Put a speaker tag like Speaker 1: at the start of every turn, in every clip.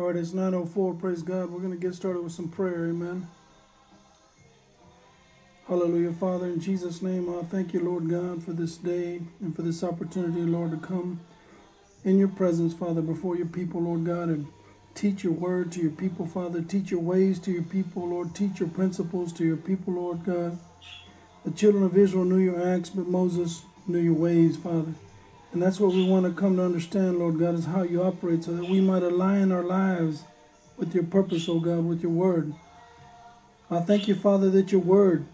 Speaker 1: All right, it's 9.04. Praise God. We're going to get started with some prayer. Amen. Hallelujah. Father, in Jesus' name, I thank you, Lord God, for this day and for this opportunity, Lord, to come in your presence, Father, before your people, Lord God, and teach your word to your people, Father. Teach your ways to your people, Lord. Teach your principles to your people, Lord God. The children of Israel knew your acts, but Moses knew your ways, Father. And that's what we want to come to understand, Lord God, is how you operate so that we might align our lives with your purpose, oh God, with your word. I thank you, Father, that your word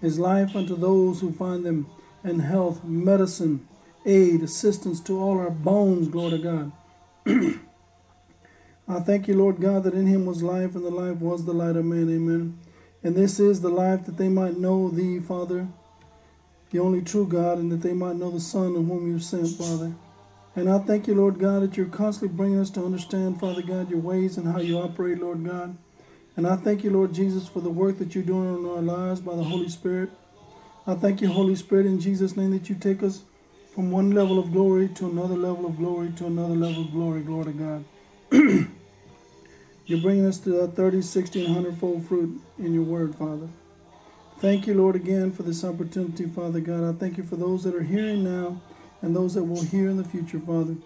Speaker 1: is life unto those who find them and health, medicine, aid, assistance to all our bones, glory to God. I thank you, Lord God, that in him was life, and the life was the light of man. Amen. And this is the life that they might know thee, Father, the only true God, and that they might know the Son of whom you sent, Father. And I thank you, Lord God, that you're constantly bringing us to understand, Father God, your ways and how you operate, Lord God. And I thank you, Lord Jesus, for the work that you're doing in our lives by the Holy Spirit. I thank you, Holy Spirit, in Jesus' name, that you take us from one level of glory to another level of glory to another level of glory. Glory to God. you're bringing us to that 30, 60, and 100 fold fruit in your word, Father. Thank you, Lord, again for this opportunity, Father God. I thank you for those that are hearing now and those that will hear in the future, Father.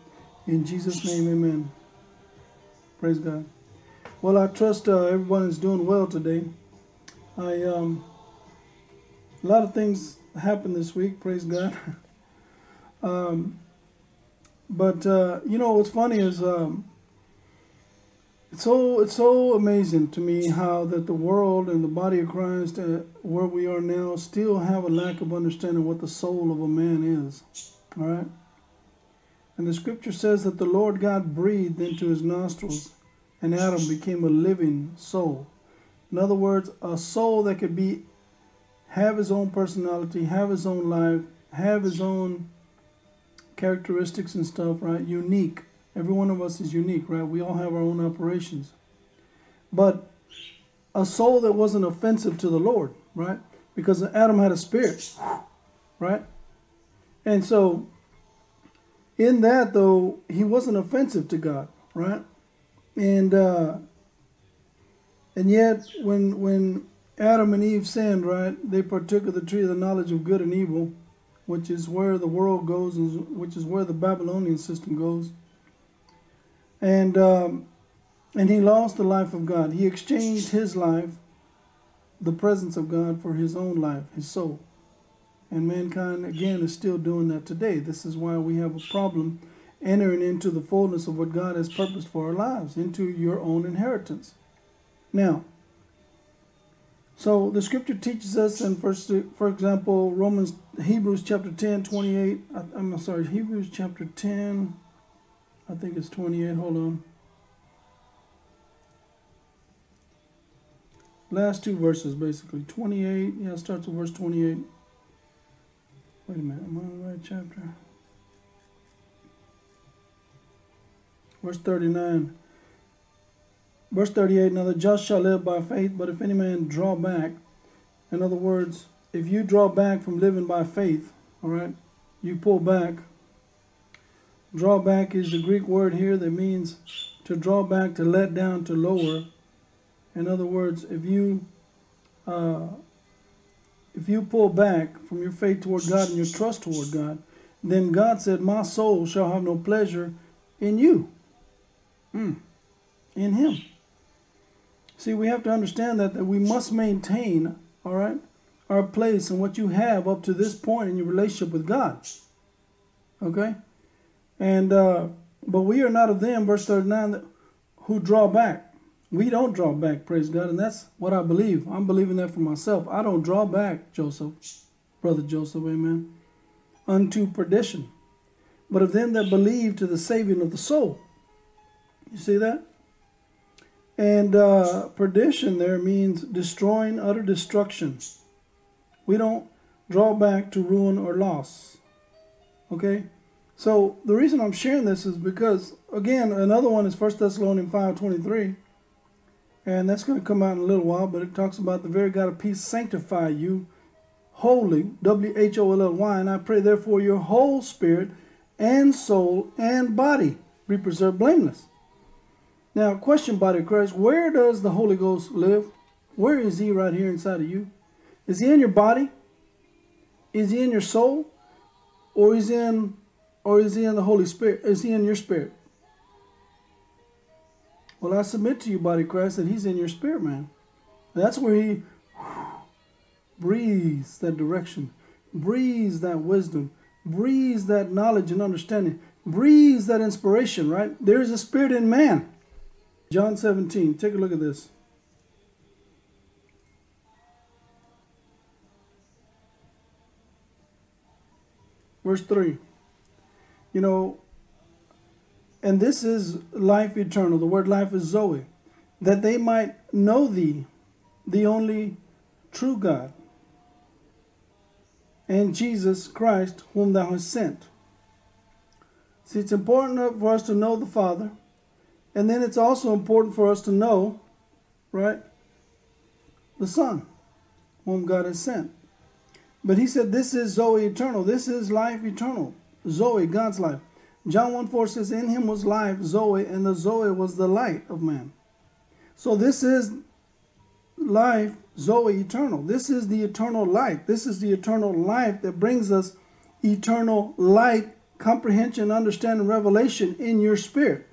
Speaker 1: In Jesus' name, amen. Praise God. Well, I trust uh, everyone is doing well today. I um, a lot of things happened this week. Praise God. um, but uh, you know what's funny is um, it's so it's so amazing to me how that the world and the body of Christ, uh, where we are now, still have a lack of understanding what the soul of a man is. All right. And the scripture says that the Lord God breathed into his nostrils, and Adam became a living soul. In other words, a soul that could be have his own personality, have his own life, have his own characteristics and stuff, right? Unique Every one of us is unique, right? We all have our own operations. But a soul that wasn't offensive to the Lord, right? Because Adam had a spirit, right? And so, in that though, he wasn't offensive to God, right? And uh, and yet, when when Adam and Eve sinned, right, they partook of the tree of the knowledge of good and evil, which is where the world goes, and which is where the Babylonian system goes and um, and he lost the life of God. He exchanged his life, the presence of God, for his own life, his soul. And mankind again is still doing that today. This is why we have a problem entering into the fullness of what God has purposed for our lives, into your own inheritance. Now, so the scripture teaches us in first, for example, Romans, Hebrews chapter 10, 28. I'm sorry, Hebrews chapter 10, I think it's 28. Hold on. Last two verses, basically. 28. Yeah, it starts with verse 28. Wait a minute. Am I on the right chapter? Verse 39. Verse 38. Now the just shall live by faith, but if any man draw back, in other words, if you draw back from living by faith, all right, you pull back Drawback is the Greek word here that means to draw back, to let down, to lower. In other words, if you uh, if you pull back from your faith toward God and your trust toward God, then God said, "My soul shall have no pleasure in you, mm, in Him." See, we have to understand that that we must maintain, all right, our place and what you have up to this point in your relationship with God. Okay. And uh, but we are not of them, verse 39, who draw back. We don't draw back, praise God. And that's what I believe. I'm believing that for myself. I don't draw back, Joseph, brother Joseph, amen, unto perdition. But of them that believe to the saving of the soul. You see that? And uh, perdition there means destroying, utter destruction. We don't draw back to ruin or loss. Okay? So the reason I'm sharing this is because again, another one is 1 Thessalonians 5:23. And that's going to come out in a little while, but it talks about the very God of peace sanctify you wholly, W H O L L Y, and I pray therefore your whole spirit and soul and body be preserved blameless. Now, question, body of Christ, where does the Holy Ghost live? Where is he right here inside of you? Is he in your body? Is he in your soul? Or is he in or is he in the Holy Spirit? Is he in your spirit? Well, I submit to you, body Christ, that he's in your spirit, man. That's where he breathes that direction, breathes that wisdom, breathes that knowledge and understanding, breathes that inspiration, right? There is a spirit in man. John 17, take a look at this. Verse 3. You know, and this is life eternal. The word life is Zoe. That they might know thee, the only true God, and Jesus Christ, whom thou hast sent. See, it's important for us to know the Father, and then it's also important for us to know, right, the Son, whom God has sent. But he said, This is Zoe eternal. This is life eternal. Zoe, God's life. John 1 4 says, In him was life, Zoe, and the Zoe was the light of man. So this is life, Zoe, eternal. This is the eternal life. This is the eternal life that brings us eternal light, comprehension, understanding, revelation in your spirit.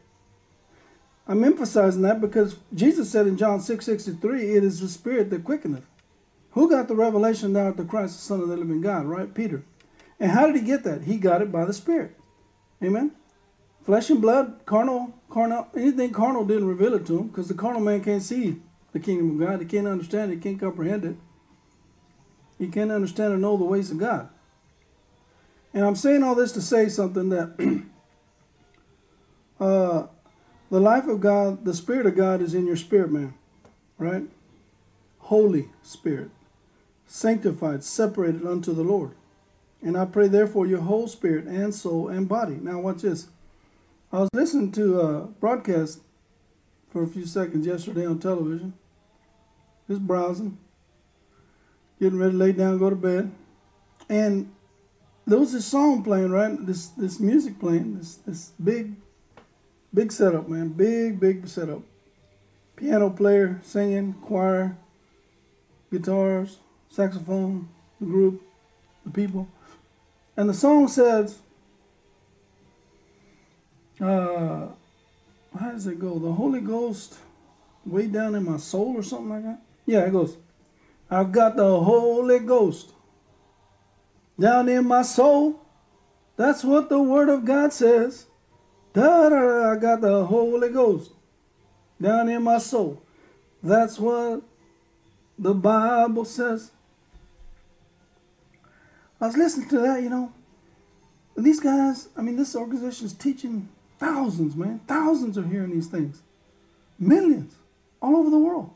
Speaker 1: I'm emphasizing that because Jesus said in John 6 63, it is the spirit that quickeneth. Who got the revelation now to Christ, the Son of the living God, right? Peter. And how did he get that? He got it by the Spirit. Amen. Flesh and blood, carnal, carnal, anything carnal didn't reveal it to him because the carnal man can't see the kingdom of God. He can't understand it. He can't comprehend it. He can't understand or know the ways of God. And I'm saying all this to say something that uh, the life of God, the Spirit of God is in your spirit, man. Right? Holy Spirit, sanctified, separated unto the Lord. And I pray, therefore, your whole spirit and soul and body. Now, watch this. I was listening to a broadcast for a few seconds yesterday on television. Just browsing, getting ready to lay down, go to bed. And there was this song playing, right? This this music playing, this this big, big setup, man. Big, big setup. Piano player, singing, choir, guitars, saxophone, the group, the people. And the song says, uh, how does it go? The Holy Ghost way down in my soul or something like that? Yeah, it goes, I've got the Holy Ghost down in my soul. That's what the Word of God says. Da, da, da, I got the Holy Ghost down in my soul. That's what the Bible says. I was listening to that, you know. These guys, I mean, this organization is teaching thousands, man. Thousands are hearing these things. Millions all over the world.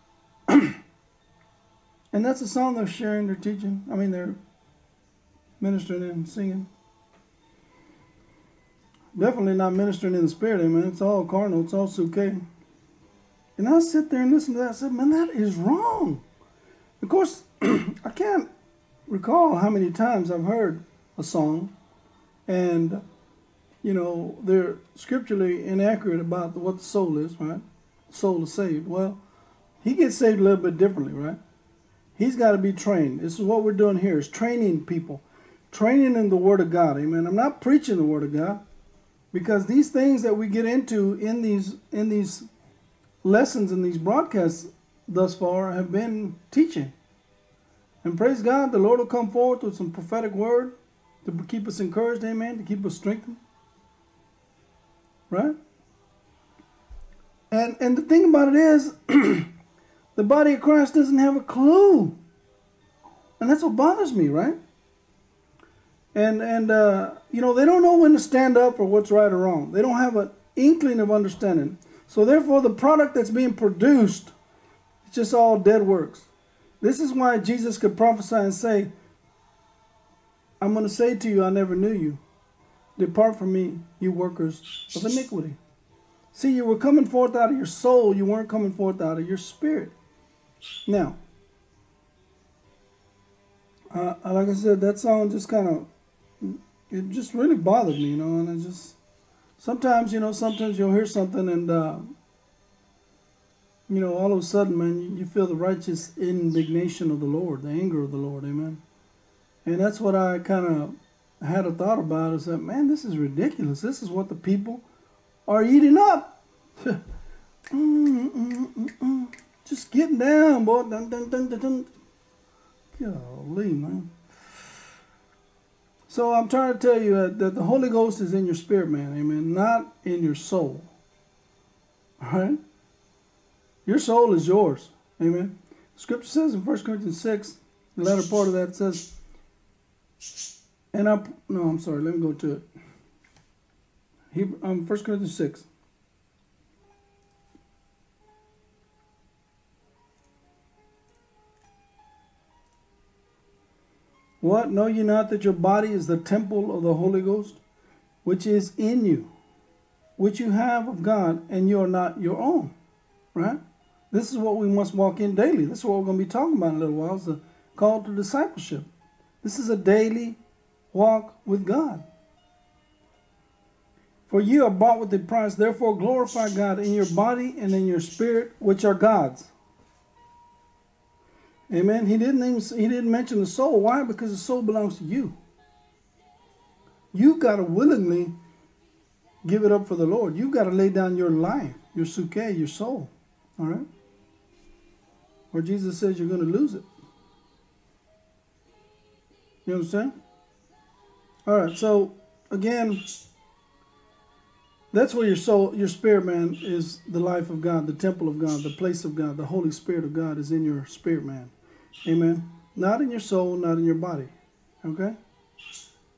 Speaker 1: and that's a song they're sharing, they're teaching. I mean, they're ministering and singing. Definitely not ministering in the spirit, eh, man. It's all carnal, it's all psuche. And I sit there and listen to that. I said, man, that is wrong. Of course, I can't recall how many times I've heard a song and, you know, they're scripturally inaccurate about what the soul is, right? Soul is saved. Well, he gets saved a little bit differently, right? He's got to be trained. This is what we're doing here is training people. Training in the Word of God. Amen. I'm not preaching the Word of God because these things that we get into in these in these lessons in these broadcasts thus far have been teaching. And praise God, the Lord will come forth with some prophetic word to keep us encouraged, amen, to keep us strengthened. Right? And and the thing about it is, the body of Christ doesn't have a clue. And that's what bothers me, right? And and uh, you know, they don't know when to stand up for what's right or wrong. They don't have an inkling of understanding. So therefore the product that's being produced, it's just all dead works. This is why Jesus could prophesy and say, I'm going to say to you, I never knew you. Depart from me, you workers of iniquity. See, you were coming forth out of your soul, you weren't coming forth out of your spirit. Now, uh, like I said, that song just kind of, it just really bothered me, you know, and I just sometimes you know sometimes you'll hear something and uh, you know all of a sudden man you, feel the righteous indignation of the lord the anger of the lord amen and that's what i kind of had a thought about is that man this is ridiculous this is what the people are eating up mm, mm, mm, just getting down boy dun, dun, dun, dun, dun. golly man so I'm trying to tell you that the Holy Ghost is in your spirit, man. Amen. Not in your soul. All right? Your soul is yours. Amen. Scripture says in 1 Corinthians 6, the latter part of that says, and I, no, I'm sorry, let me go to it. Hebrew, um, 1 Corinthians 6. What? Know ye not that your body is the temple of the Holy Ghost, which is in you, which you have of God, and you are not your own? Right? This is what we must walk in daily. This is what we're going to be talking about in a little while. It's the call to discipleship. This is a daily walk with God. For you are bought with a price, therefore glorify God in your body and in your spirit, which are God's. Amen. He didn't even he didn't mention the soul. Why? Because the soul belongs to you. You've got to willingly give it up for the Lord. You've got to lay down your life, your psuche, your soul. All right? Or Jesus says you're going to lose it. You understand? All right. So again, that's where your soul, your spirit man is the life of God, the temple of God, the place of God, the Holy Spirit of God is in your spirit man. Amen. Not in your soul, not in your body. Okay?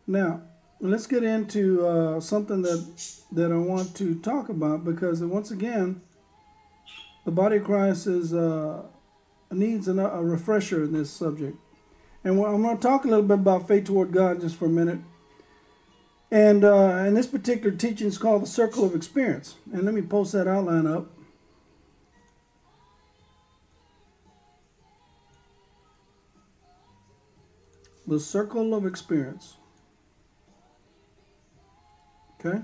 Speaker 1: Now, let's get into uh, something that that I want to talk about because once again, the body of Christ is uh, needs a, a refresher in this subject. And I'm going to talk a little bit about faith toward God just for a minute. And uh, and this particular teaching is called the circle of experience. And let me post that outline up. The circle of experience. Okay?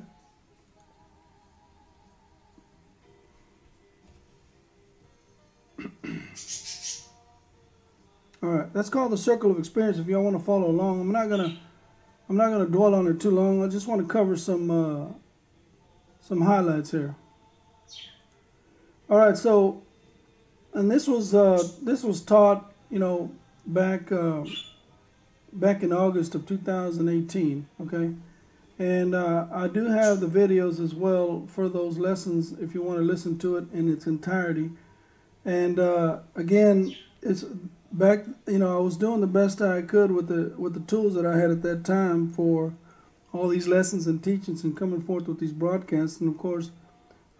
Speaker 1: All right, that's called the circle of experience. If y'all want to follow along, I'm not gonna, I'm not gonna dwell on it too long. I just want to cover some, uh, some highlights here. All right, so, and this was, uh, this was taught, you know, back. Uh, back in August of 2018. Okay, and uh, I do have the videos as well for those lessons if you want to listen to it in its entirety. And uh, again, it's back. You know, I was doing the best I could with the with the tools that I had at that time for all these lessons and teachings and coming forth with these broadcasts. And of course,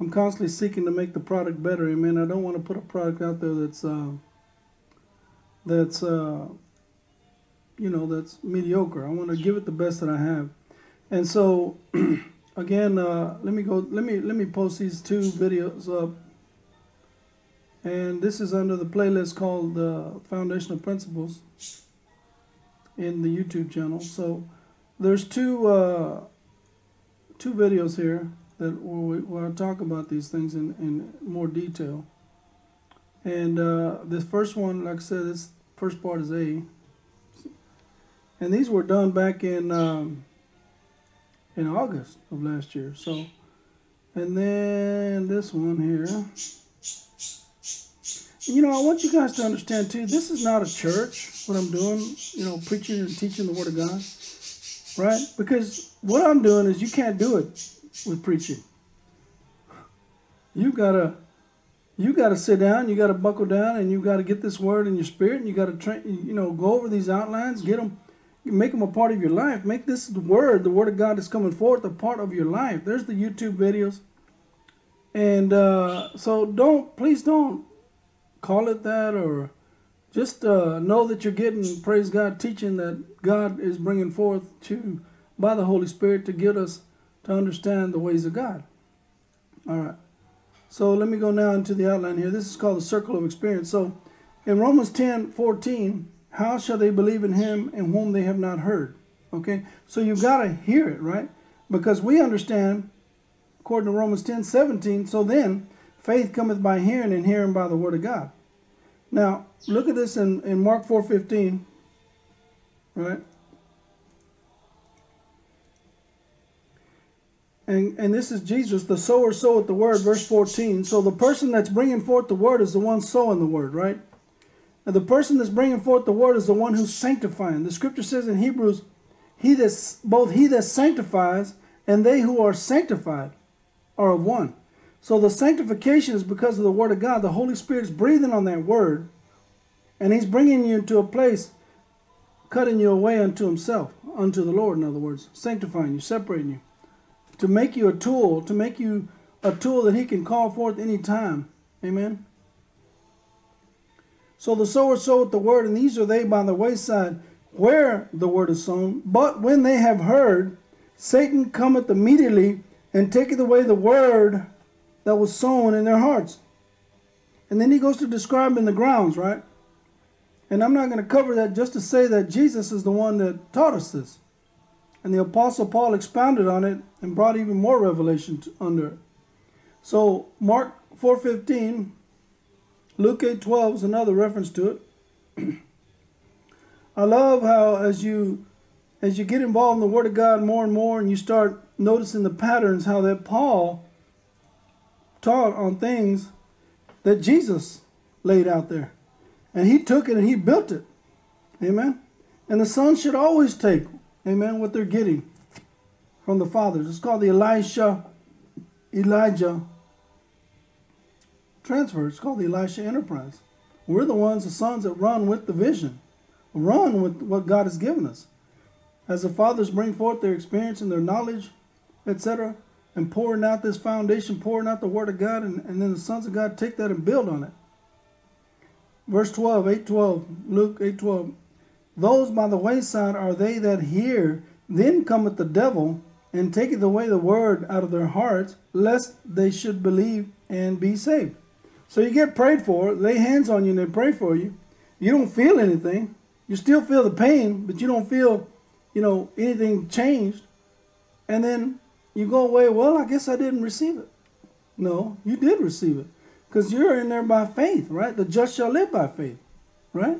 Speaker 1: I'm constantly seeking to make the product better. Amen. I don't want to put a product out there that's uh, that's uh, you know that's mediocre. I want to give it the best that I have, and so again, uh, let me go. Let me let me post these two videos up, and this is under the playlist called uh, Foundational Principles in the YouTube channel. So there's two uh, two videos here that where, we, where I talk about these things in, in more detail. And uh, this first one, like I said, this first part is A. And these were done back in um, in August of last year. So, and then this one here. You know, I want you guys to understand too. This is not a church. What I'm doing, you know, preaching and teaching the Word of God, right? Because what I'm doing is you can't do it with preaching. You gotta you got to sit down, you got to buckle down, and you got to get this word in your spirit, and you got to train, you know, go over these outlines, get them make them a part of your life. Make this word, the word of God is coming forth, a part of your life. There's the YouTube videos. And uh, so don't, please don't call it that or just uh, know that you're getting, praise God, teaching that God is bringing forth to, by the Holy Spirit to get us to understand the ways of God. All right. So let me go now into the outline here. This is called the circle of experience. So in Romans 10, 14, how shall they believe in him in whom they have not heard? Okay, so you've got to hear it, right? Because we understand according to Romans 10 17. So then, faith cometh by hearing, and hearing by the word of God. Now, look at this in, in Mark 4.15, Right? And, and this is Jesus, the sower soweth the word, verse 14. So the person that's bringing forth the word is the one sowing the word, right? And the person that's bringing forth the word is the one who's sanctifying. The scripture says in Hebrews, he that both he that sanctifies and they who are sanctified are of one. So the sanctification is because of the word of God. The Holy Spirit's breathing on that word, and he's bringing you to a place, cutting you away unto himself, unto the Lord, in other words, sanctifying you, separating you to make you a tool, to make you a tool that he can call forth any time. Amen. So the sower soweth the word, and these are they by the wayside where the word is sown. But when they have heard, Satan cometh immediately and taketh away the word that was sown in their hearts. And then he goes to describe in the grounds, right? And I'm not going to cover that just to say that Jesus is the one that taught us this. And the Apostle Paul expounded on it and brought even more revelation under it. So Mark 4.15, Luke 8.12 is another reference to it. I love how as you as you get involved in the Word of God more and more and you start noticing the patterns, how that Paul taught on things that Jesus laid out there. And he took it and he built it. Amen. And the son should always take Amen. What they're getting from the fathers. It's called the Elisha, Elijah transfer. It's called the Elisha enterprise. We're the ones, the sons that run with the vision, run with what God has given us. As the fathers bring forth their experience and their knowledge, etc., and pouring out this foundation, pouring out the word of God, and, and then the sons of God take that and build on it. Verse 12, 8 12, Luke 8 12. Those by the wayside are they that hear, then cometh the devil, and taketh away the word out of their hearts, lest they should believe and be saved. So you get prayed for, lay hands on you and they pray for you. You don't feel anything. You still feel the pain, but you don't feel, you know, anything changed. And then you go away, well, I guess I didn't receive it. No, you did receive it. Because you're in there by faith, right? The just shall live by faith, right?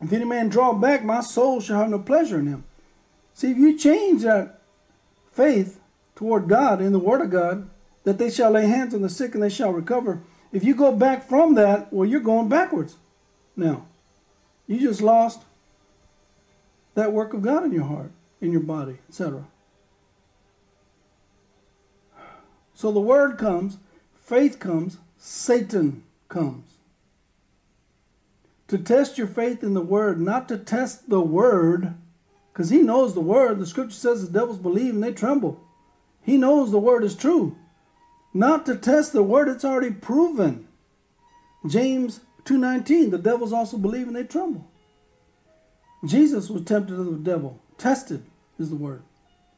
Speaker 1: If any man draw back, my soul shall have no pleasure in him. See, if you change that faith toward God in the Word of God, that they shall lay hands on the sick and they shall recover. If you go back from that, well, you're going backwards. Now, you just lost that work of God in your heart, in your body, etc. So the word comes, faith comes, Satan comes to test your faith in the word, not to test the word, because he knows the word. The scripture says the devils believe and they tremble. He knows the word is true. Not to test the word, it's already proven. James 2.19, the devils also believe and they tremble. Jesus was tempted of the devil. Tested is the word.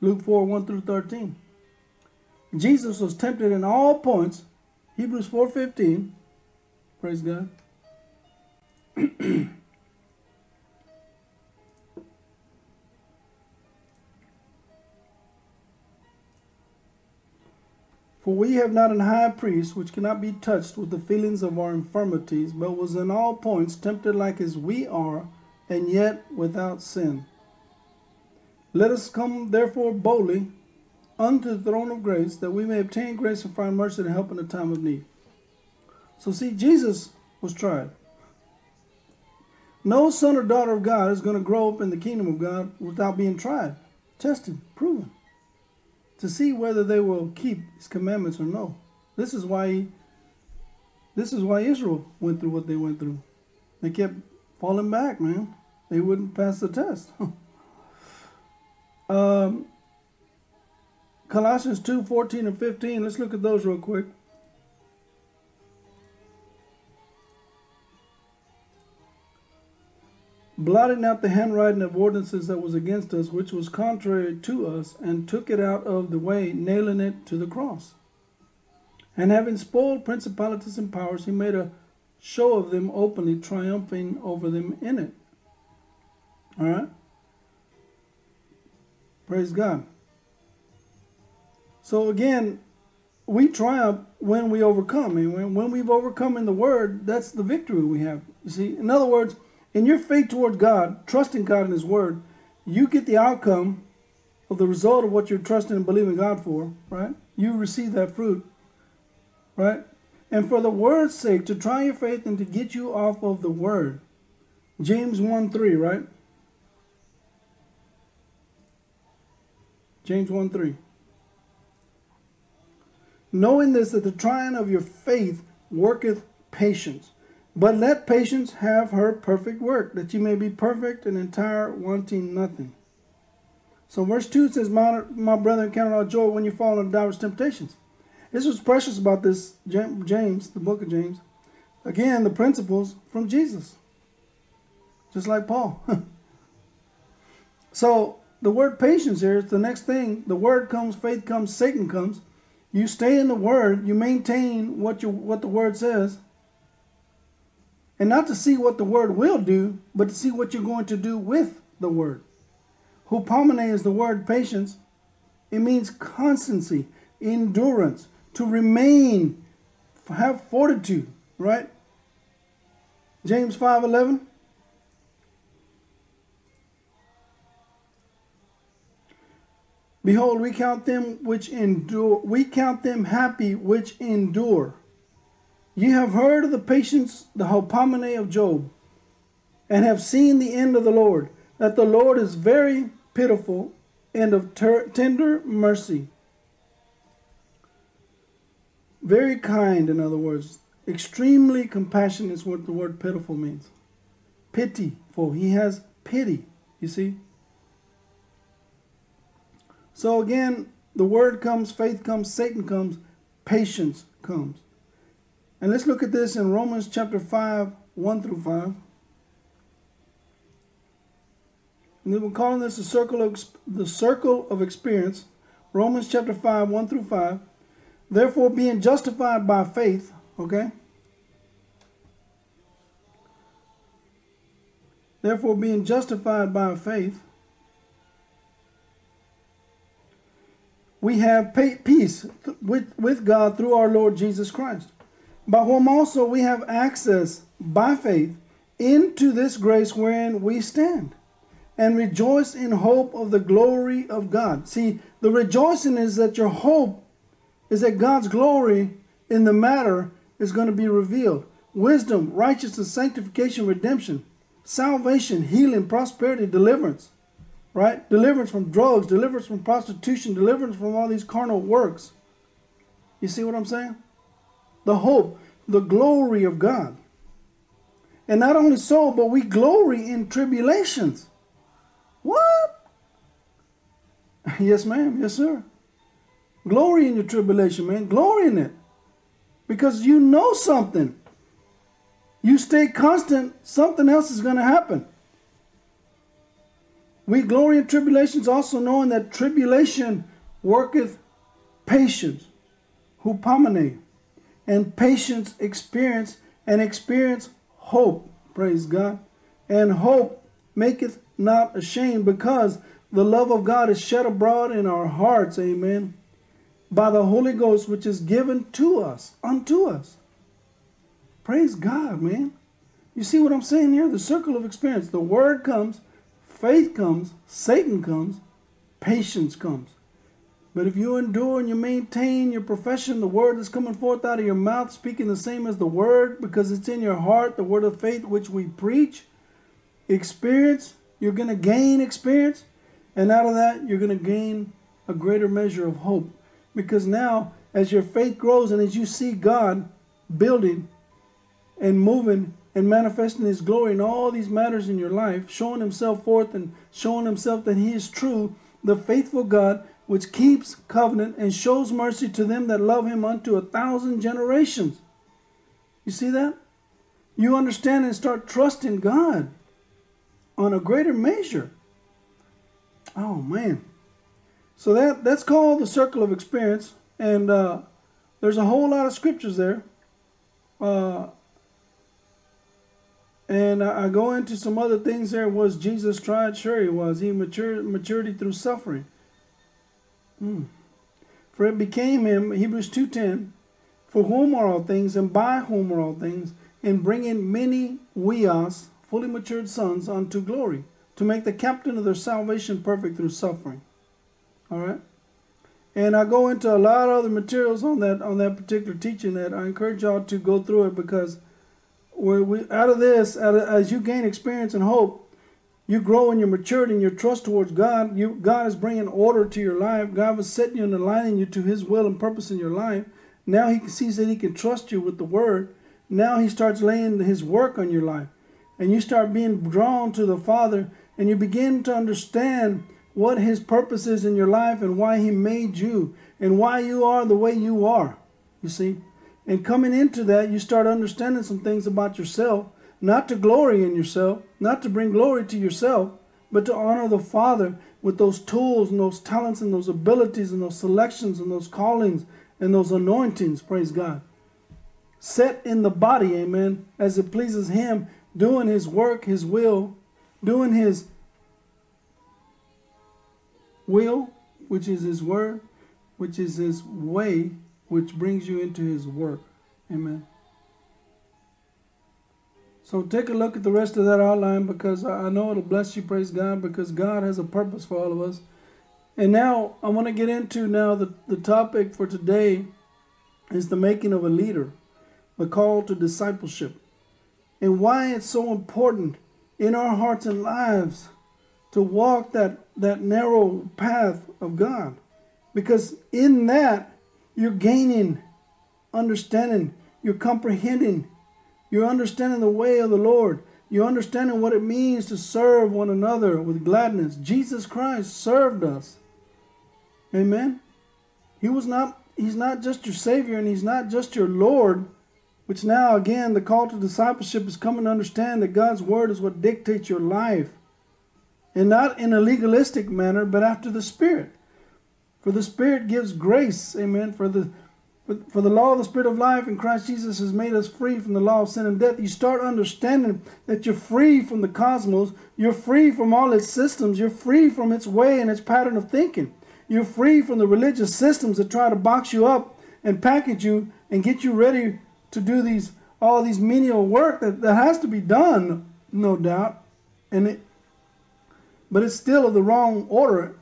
Speaker 1: Luke 4, 1 through 13. Jesus was tempted in all points. Hebrews 4.15. Praise God. For we have not an high priest which cannot be touched with the feelings of our infirmities, but was in all points tempted like as we are, and yet without sin. Let us come therefore boldly unto the throne of grace, that we may obtain grace and find mercy to help in the time of need. So see, Jesus was tried. No son or daughter of God is going to grow up in the kingdom of God without being tried, tested, proven, to see whether they will keep his commandments or no. This is why this is why Israel went through what they went through. They kept falling back, man. They wouldn't pass the test. um, Colossians 2, 14 and 15. Let's look at those real quick. blotting out the handwriting of ordinances that was against us, which was contrary to us, and took it out of the way, nailing it to the cross. And having spoiled principalities and powers, he made a show of them openly, triumphing over them in it. All right? Praise God. So again, we triumph when we overcome. And when, when we've overcome in the word, that's the victory we have. You see, in other words, in your faith toward God, trusting God in His word, you get the outcome of the result of what you're trusting and believing God for, right? You receive that fruit, right? And for the word's sake, to try your faith and to get you off of the word. James 1 3, right? James 1 3. Knowing this, that the trying of your faith worketh patience. But let patience have her perfect work, that you may be perfect and entire, wanting nothing. So verse 2 says, My, my brethren, count it all joy when you fall into diverse temptations. This was precious about this, James, the book of James. Again, the principles from Jesus. Just like Paul. so the word patience here is the next thing. The word comes, faith comes, Satan comes. You stay in the word, you maintain what you what the word says. And not to see what the word will do, but to see what you're going to do with the word. Hupomene is the word patience. It means constancy, endurance, to remain, have fortitude, right? James 5:11 Behold, we count them which endure, we count them happy which endure. Ye have heard of the patience, the hupomene of Job, and have seen the end of the Lord, that the Lord is very pitiful and of tender mercy. Very kind, in other words. Extremely compassionate is what the word pitiful means. Pity, for He has pity, you see. So again, the word comes, faith comes, Satan comes, patience comes. And let's look at this in Romans chapter 5, 1 through 5. And we're calling this the circle of the circle of experience. Romans chapter 5, 1 through 5. Therefore, being justified by faith, okay? Therefore, being justified by faith, we have peace with, with God through our Lord Jesus Christ, by whom also we have access by faith into this grace wherein we stand, and rejoice in hope of the glory of God. See, the rejoicing is that your hope is that God's glory in the matter is going to be revealed. Wisdom, righteousness, sanctification, redemption, salvation, healing, prosperity, deliverance, right? Deliverance from drugs, deliverance from prostitution, deliverance from all these carnal works. You see what I'm saying? The hope, the glory of God. And not only so, but we glory in tribulations. What? yes, ma'am. Yes, sir. Glory in your tribulation, man. Glory in it. Because you know something. You stay constant, something else is going to happen. We glory in tribulations, also knowing that tribulation worketh patience, hupomene, and patience experience, and experience hope. Praise God. And hope maketh not ashamed, because the love of God is shed abroad in our hearts. Amen by the Holy Ghost, which is given to us, unto us. Praise God, man. You see what I'm saying here? The circle of experience. The word comes, faith comes, Satan comes, patience comes. But if you endure and you maintain your profession, the word is coming forth out of your mouth, speaking the same as the word, because it's in your heart, the word of faith which we preach, experience, you're going to gain experience. And out of that, you're going to gain a greater measure of hope. Because now, as your faith grows and as you see God building and moving and manifesting His glory in all these matters in your life, showing Himself forth and showing Himself that He is true, the faithful God which keeps covenant and shows mercy to them that love Him unto a thousand generations. You see that? You understand and start trusting God on a greater measure. Oh, man. So that that's called the circle of experience, and uh, there's a whole lot of scriptures there. Uh, and I, go into some other things there. Was Jesus tried? Sure, he was. He matured maturity through suffering. Hmm. For it became him, Hebrews 2.10, for whom are all things, and by whom are all things, in bringing many huios, fully matured sons, unto glory, to make the captain of their salvation perfect through suffering. All right? And I go into a lot of other materials on that on that particular teaching that I encourage y'all to go through it because where we out of this, out of, as you gain experience and hope, you grow in your maturity and your trust towards God. You God is bringing order to your life. God was setting you and aligning you to His will and purpose in your life. Now He sees that He can trust you with the Word. Now He starts laying His work on your life, and you start being drawn to the Father, and you begin to understand what His purpose is in your life and why He made you and why you are the way you are. You see? And coming into that, you start understanding some things about yourself, not to glory in yourself, not to bring glory to yourself, but to honor the Father with those tools and those talents and those abilities and those selections and those callings and those anointings. Praise God. Set in the body, amen, as it pleases Him, doing His work, His will, doing His will, which is His word, which is His way, which brings you into His work. Amen. So take a look at the rest of that outline because I know it'll bless you, praise God, because God has a purpose for all of us. And now I want to get into now the, the topic for today is the making of a leader, the call to discipleship, and why it's so important in our hearts and lives to walk that, that narrow path of God. Because in that, you're gaining understanding, you're comprehending, you're understanding the way of the Lord. You're understanding what it means to serve one another with gladness. Jesus Christ served us. Amen. He was not he's not just your savior and he's not just your lord, which now again the call to discipleship is coming to understand that God's word is what dictates your life and not in a legalistic manner, but after the Spirit. For the Spirit gives grace, amen. For the for, the law of the Spirit of life in Christ Jesus has made us free from the law of sin and death. You start understanding that you're free from the cosmos, you're free from all its systems, you're free from its way and its pattern of thinking. You're free from the religious systems that try to box you up and package you and get you ready to do these all these menial work that, that has to be done, no doubt. And it, but it's still of the wrong order.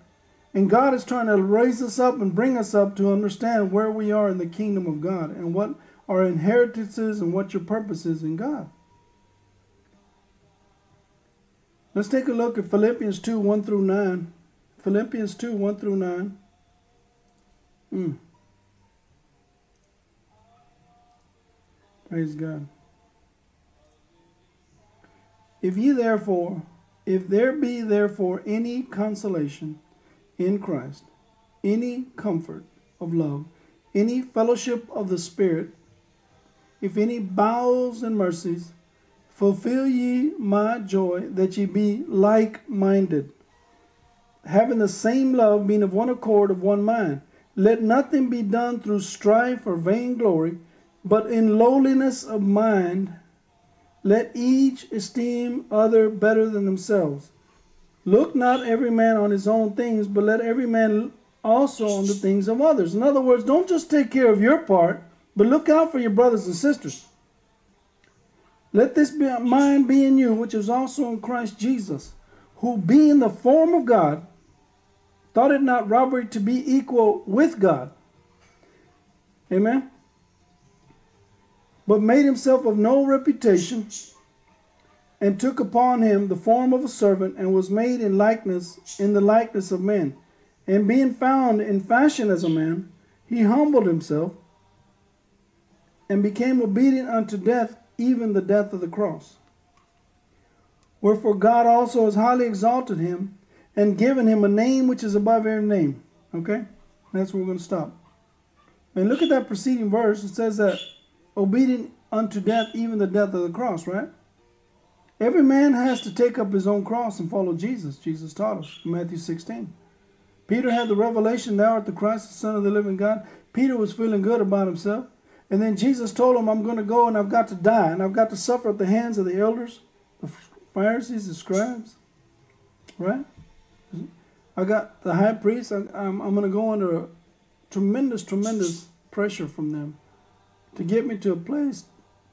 Speaker 1: And God is trying to raise us up and bring us up to understand where we are in the kingdom of God and what our inheritances and what your purpose is in God. Let's take a look at Philippians 2 1 through 9. Philippians 2 1 through 9. Mm. Praise God. If ye therefore if there be therefore any consolation in Christ, any comfort of love, any fellowship of the Spirit, if any bowels and mercies, fulfill ye my joy that ye be like minded, having the same love, being of one accord, of one mind. Let nothing be done through strife or vainglory, but in lowliness of mind let each esteem other better than themselves. Look not every man on his own things, but let every man also on the things of others. In other words, don't just take care of your part, but look out for your brothers and sisters. Let this be, mind be in you, which is also in Christ Jesus, who being the form of God, thought it not robbery to be equal with God. Amen but made himself of no reputation, and took upon him the form of a servant, and was made in likeness, in the likeness of men. And being found in fashion as a man, he humbled himself, and became obedient unto death, even the death of the cross. Wherefore God also has highly exalted him, and given him a name which is above every name. Okay? That's where we're going to stop. And look at that preceding verse. It says that obedient unto death, even the death of the cross, right? Every man has to take up his own cross and follow Jesus. Jesus taught us Matthew 16. Peter had the revelation, thou art the Christ, the Son of the living God. Peter was feeling good about himself. And then Jesus told him, I'm going to go and I've got to die and I've got to suffer at the hands of the elders, the Pharisees, the scribes. Right? I got the high priest. I, am going to go under tremendous, tremendous pressure from them to get me to a place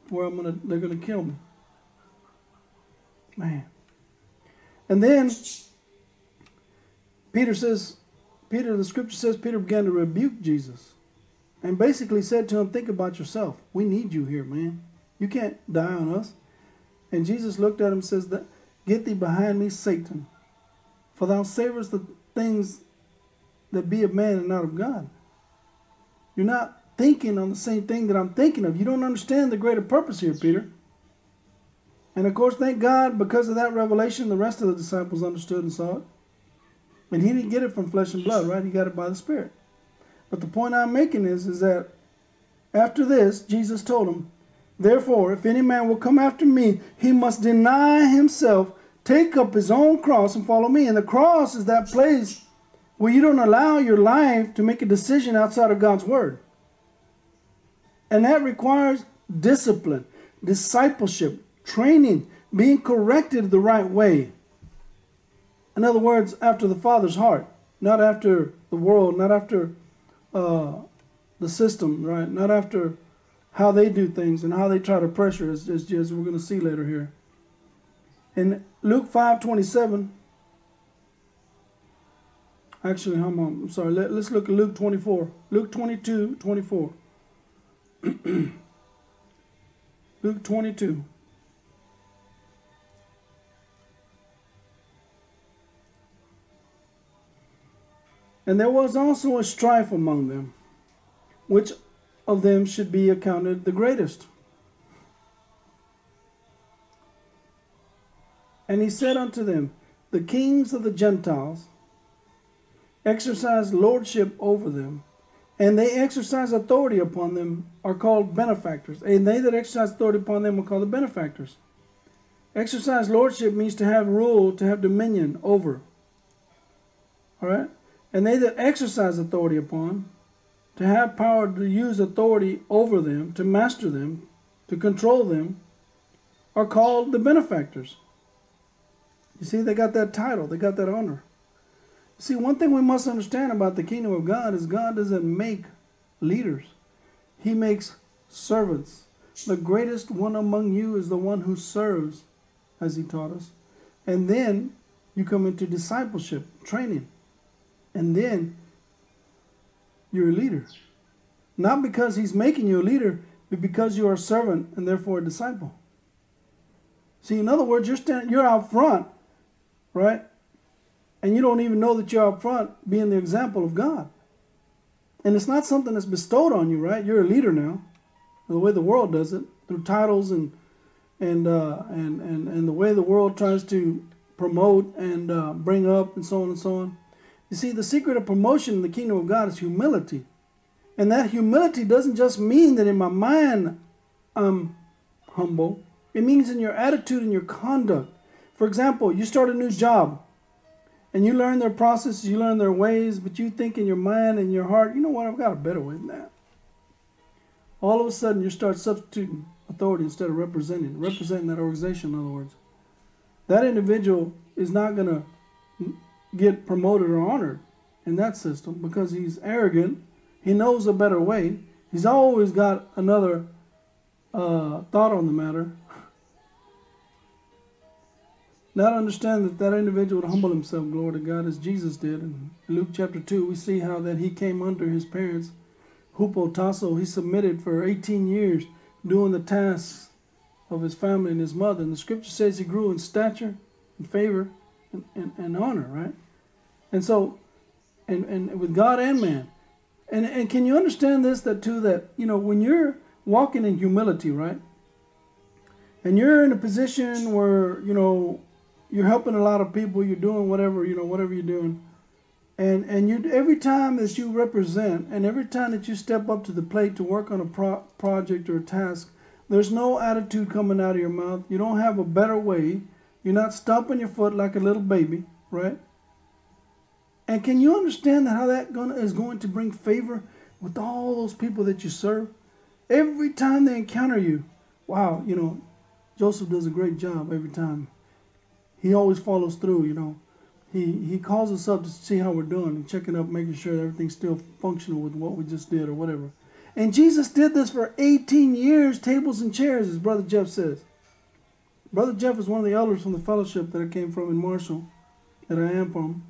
Speaker 1: where I'm gonna they're gonna kill me. Man. And then Peter says, Peter, the scripture says Peter began to rebuke Jesus and basically said to him, Think about yourself. We need you here, man. You can't die on us. And Jesus looked at him and says, Get thee behind me, Satan. For thou savorest the things that be of man and not of God. You're not thinking on the same thing that I'm thinking of. You don't understand the greater purpose here, Peter. And of course, thank God, because of that revelation, the rest of the disciples understood and saw it. And he didn't get it from flesh and blood, right? He got it by the Spirit. But the point I'm making is, is that after this, Jesus told him, Therefore, if any man will come after me, he must deny himself, take up his own cross, and follow me. And the cross is that place where you don't allow your life to make a decision outside of God's word. And that requires discipline, discipleship, training, being corrected the right way. In other words, after the Father's heart, not after the world, not after uh, the system, right? Not after how they do things and how they try to pressure us, as, as we're going to see later here. In Luke 5 27, actually, I'm, I'm sorry, let, let's look at Luke 24. Luke 22 24. Luke 22. And there was also a strife among them, which of them should be accounted the greatest. And he said unto them, The kings of the Gentiles exercise lordship over them, and they exercise authority upon them are called benefactors. And they that exercise authority upon them are called the benefactors. Exercise lordship means to have rule, to have dominion over. All right? And they that exercise authority upon, to have power to use authority over them, to master them, to control them, are called the benefactors. You see, they got that title, they got that honor. See, one thing we must understand about the kingdom of God is God doesn't make leaders, He makes servants. The greatest one among you is the one who serves, as He taught us. And then you come into discipleship, training. And then you're a leader. Not because he's making you a leader, but because you are a servant and therefore a disciple. See, in other words, you're standing, you're out front, right? And you don't even know that you're out front being the example of God. And it's not something that's bestowed on you, right? You're a leader now, the way the world does it, through titles and and uh, and and and the way the world tries to promote and uh, bring up and so on and so on. You see, the secret of promotion in the kingdom of God is humility. And that humility doesn't just mean that in my mind I'm humble, it means in your attitude and your conduct. For example, you start a new job and you learn their processes, you learn their ways, but you think in your mind and your heart, you know what, I've got a better way than that. All of a sudden, you start substituting authority instead of representing, representing that organization, in other words. That individual is not going to get promoted or honored in that system because he's arrogant. He knows a better way. He's always got another uh, thought on the matter. Not understand that that individual would humble himself, glory to God, as Jesus did. In Luke chapter 2, we see how that he came under his parents, hupotasso. He submitted for 18 years doing the tasks of his family and his mother. And the scripture says he grew in stature and favor and, and, and honor, right? And so, and, and with God and man. And, and can you understand this, that too, that, you know, when you're walking in humility, right? And you're in a position where, you know, you're helping a lot of people, you're doing whatever, you know, whatever you're doing. And, and you every time that you represent and every time that you step up to the plate to work on a pro- project or a task, there's no attitude coming out of your mouth. You don't have a better way. You're not stomping your foot like a little baby, right? And can you understand how that gonna, is going to bring favor with all those people that you serve? Every time they encounter you, wow, you know, Joseph does a great job every time. He always follows through, you know. he he calls us up to see how we're doing and checking up, making sure everything's still functional with what we just did or whatever. And Jesus did this for 18 years, tables and chairs, as Brother Jeff says. Brother Jeff is one of the elders from the fellowship that I came from in Marshall, that I am from.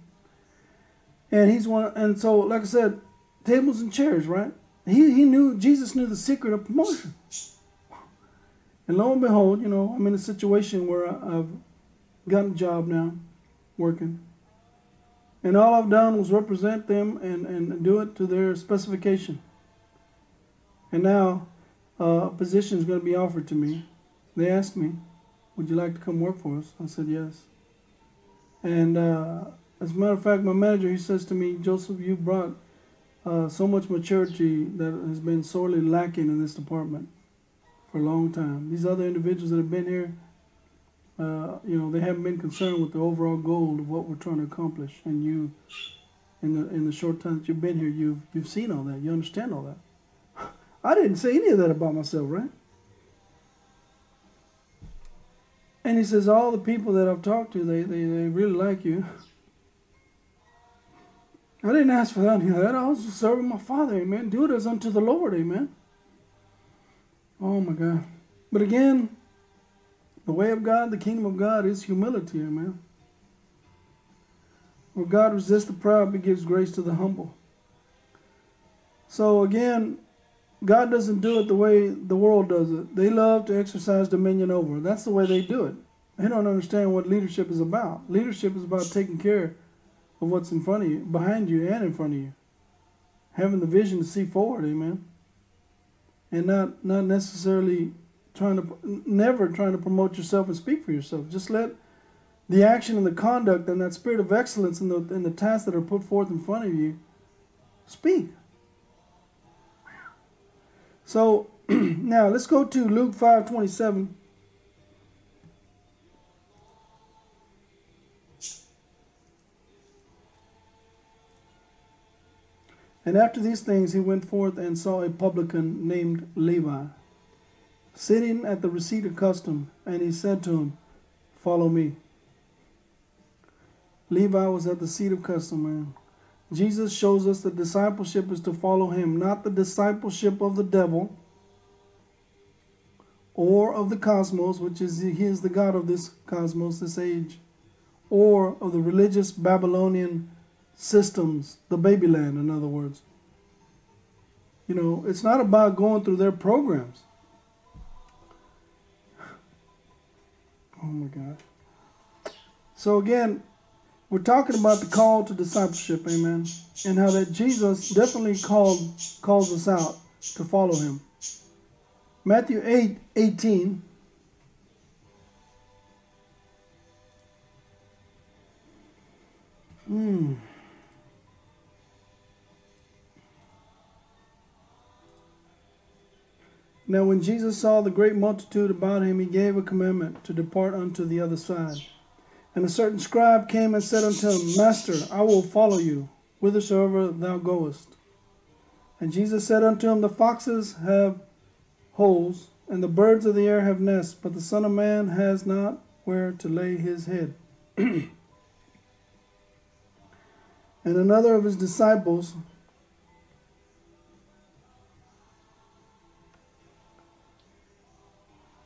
Speaker 1: And he's one, and so like I said, tables and chairs, right? He he knew Jesus knew the secret of promotion. And lo and behold, you know, I'm in a situation where I've gotten a job now, working. And all I've done was represent them and, and do it to their specification. And now uh, a position is going to be offered to me. They asked me, Would you like to come work for us? I said, Yes. And uh, as a matter of fact, my manager, he says to me, Joseph, you brought uh, so much maturity that has been sorely lacking in this department for a long time. These other individuals that have been here, uh, you know, they haven't been concerned with the overall goal of what we're trying to accomplish. And you, in the in the short time that you've been here, you've you've seen all that. You understand all that. I didn't say any of that about myself, right? And he says, all the people that I've talked to, they, they, they really like you. I didn't ask for any of that. I was just serving my Father, amen. Do it as unto the Lord, amen. Oh my God. But again, the way of God, the kingdom of God is humility, amen. Where God resists the proud but gives grace to the humble. So again, God doesn't do it the way the world does it. They love to exercise dominion over. That's the way they do it. They don't understand what leadership is about. Leadership is about taking care of what's in front of you, behind you, and in front of you. Having the vision to see forward, amen. And not not necessarily trying to never trying to promote yourself and speak for yourself. Just let the action and the conduct and that spirit of excellence in the in the tasks that are put forth in front of you speak. So now let's go to Luke 5:27. And after these things he went forth and saw a publican named Levi sitting at the receipt of custom, and he said to him, Follow me. Levi was at the seat of custom, man. Jesus shows us that discipleship is to follow him, not the discipleship of the devil or of the cosmos, which is he is the God of this cosmos, this age, or of the religious Babylonian systems, the babyland, in other words. You know, it's not about going through their programs. Oh my God. So again, we're talking about the call to discipleship, amen, and how that Jesus definitely called calls us out to follow him. Matthew 8, 18. Hmm. Now, when Jesus saw the great multitude about him, he gave a commandment to depart unto the other side. And a certain scribe came and said unto him, Master, I will follow you whithersoever thou goest. And Jesus said unto him, The foxes have holes, and the birds of the air have nests, but the Son of Man has not where to lay his head. and another of his disciples,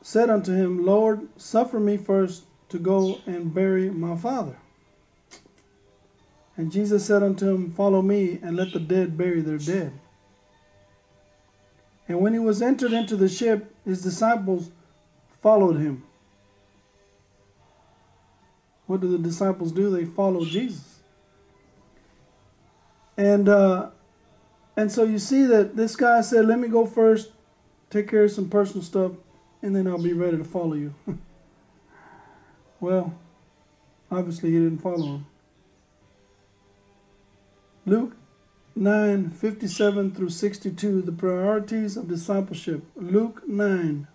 Speaker 1: said unto him, Lord, suffer me first to go and bury my father. And Jesus said unto him, Follow me, and let the dead bury their dead. And when he was entered into the ship, his disciples followed him. What do the disciples do? They follow Jesus. And uh, and so you see that this guy said, "Let me go first, take care of some personal stuff, and then I'll be ready to follow you. well, obviously he didn't follow him. Luke 9 57 through 62, the priorities of discipleship. Luke 9.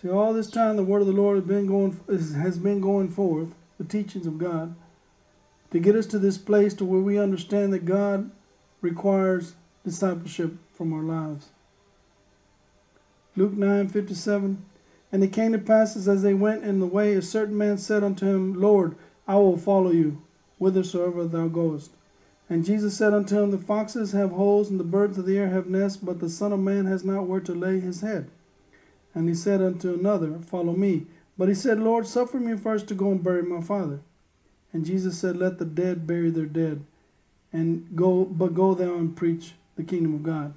Speaker 1: See, all this time the word of the Lord has been going has been going forth, the teachings of God to get us to this place to where we understand that God requires discipleship from our lives. Luke 9 57. And it came to pass as they went in the way, a certain man said unto him, Lord, I will follow you whithersoever thou goest. And Jesus said unto him, The foxes have holes, and the birds of the air have nests, but the Son of Man has not where to lay his head. And he said unto another, Follow me. But he said, Lord, suffer me first to go and bury my father. And Jesus said, Let the dead bury their dead, and go, but go thou and preach the kingdom of God.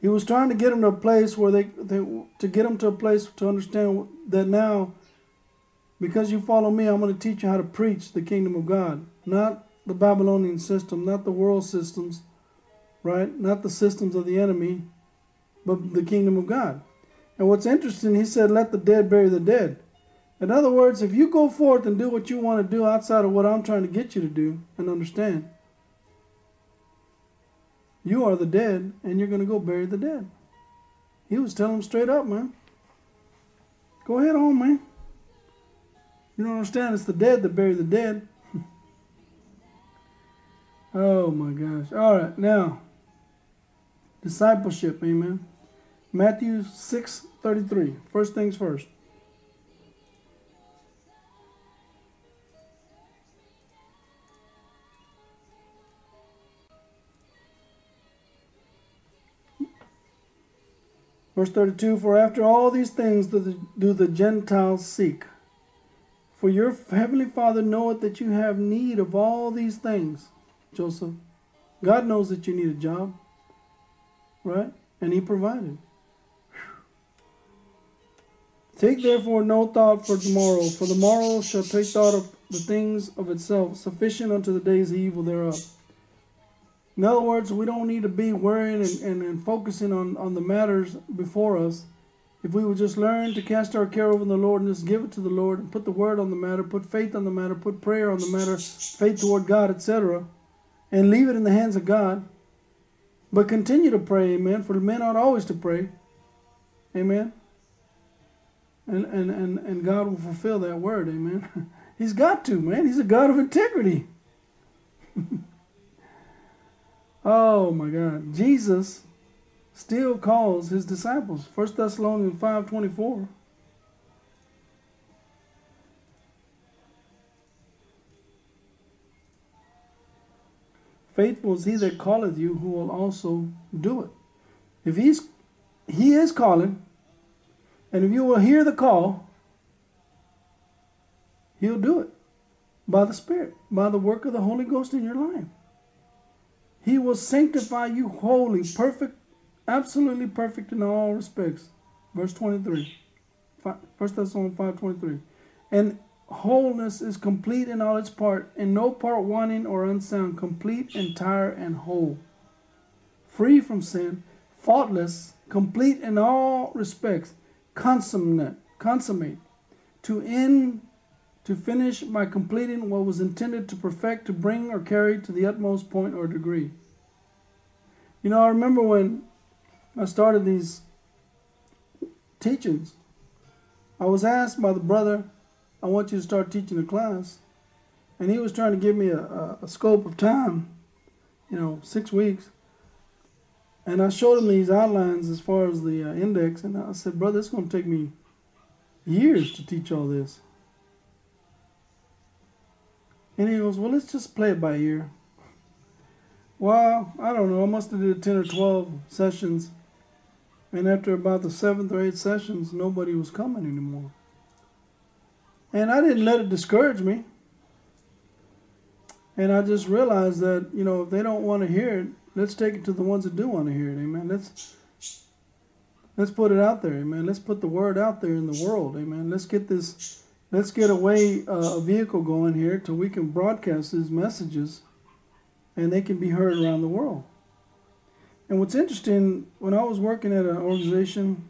Speaker 1: He was trying to get them to a place where they, they to get them to a place to understand that now, because you follow me, I'm going to teach you how to preach the kingdom of God, not the Babylonian system, not the world systems, right? Not the systems of the enemy, but the kingdom of God. And what's interesting, he said, let the dead bury the dead. In other words, if you go forth and do what you want to do outside of what I'm trying to get you to do and understand, you are the dead and you're going to go bury the dead. He was telling them straight up, man. Go ahead on, man. You don't understand? It's the dead that bury the dead. oh my gosh. All right, now, discipleship, amen. Matthew 6 33. First things first. Verse 32 For after all these things do the, do the Gentiles seek. For your heavenly Father knoweth that you have need of all these things, Joseph. God knows that you need a job, right? And He provided. Take therefore no thought for tomorrow, for the morrow shall take thought of the things of itself, sufficient unto the day's evil thereof. In other words, we don't need to be worrying and, and, and focusing on, on the matters before us. If we would just learn to cast our care over the Lord and just give it to the Lord and put the word on the matter, put faith on the matter, put prayer on the matter, faith toward God, etc., and leave it in the hands of God. But continue to pray, amen, for men ought always to pray. Amen. And, and, and, and God will fulfill that word, amen. He's got to, man. He's a God of integrity. oh my God. Jesus still calls his disciples. 1 Thessalonians 5.24. Faithful is he that calleth you, who will also do it. If he's he is calling, and if you will hear the call, He'll do it by the Spirit, by the work of the Holy Ghost in your life. He will sanctify you wholly, perfect, absolutely perfect in all respects. Verse 23. 1 Thessalonians 5 23. And wholeness is complete in all its part, and no part wanting or unsound, complete, entire, and whole. Free from sin, faultless, complete in all respects consummate, consummate, to end, to finish by completing what was intended to perfect, to bring or carry to the utmost point or degree. You know, I remember when I started these teachings, I was asked by the brother, I want you to start teaching a class. And he was trying to give me a, a, a scope of time, you know, six weeks. And I showed him these outlines as far as the uh, index, and I said, brother, it's going to take me years to teach all this. And he goes, well, let's just play it by ear. Well, I don't know. I must have did 10 or 12 sessions. And after about the seventh or eighth sessions, nobody was coming anymore. And I didn't let it discourage me. And I just realized that, you know, if they don't want to hear it, let's take it to the ones that do want to hear it. Amen. Let's let's put it out there. Amen. Let's put the word out there in the world. Amen. Let's get this. Let's get a way uh, a vehicle going here till we can broadcast these messages, and they can be heard around the world. And what's interesting, when I was working at an organization,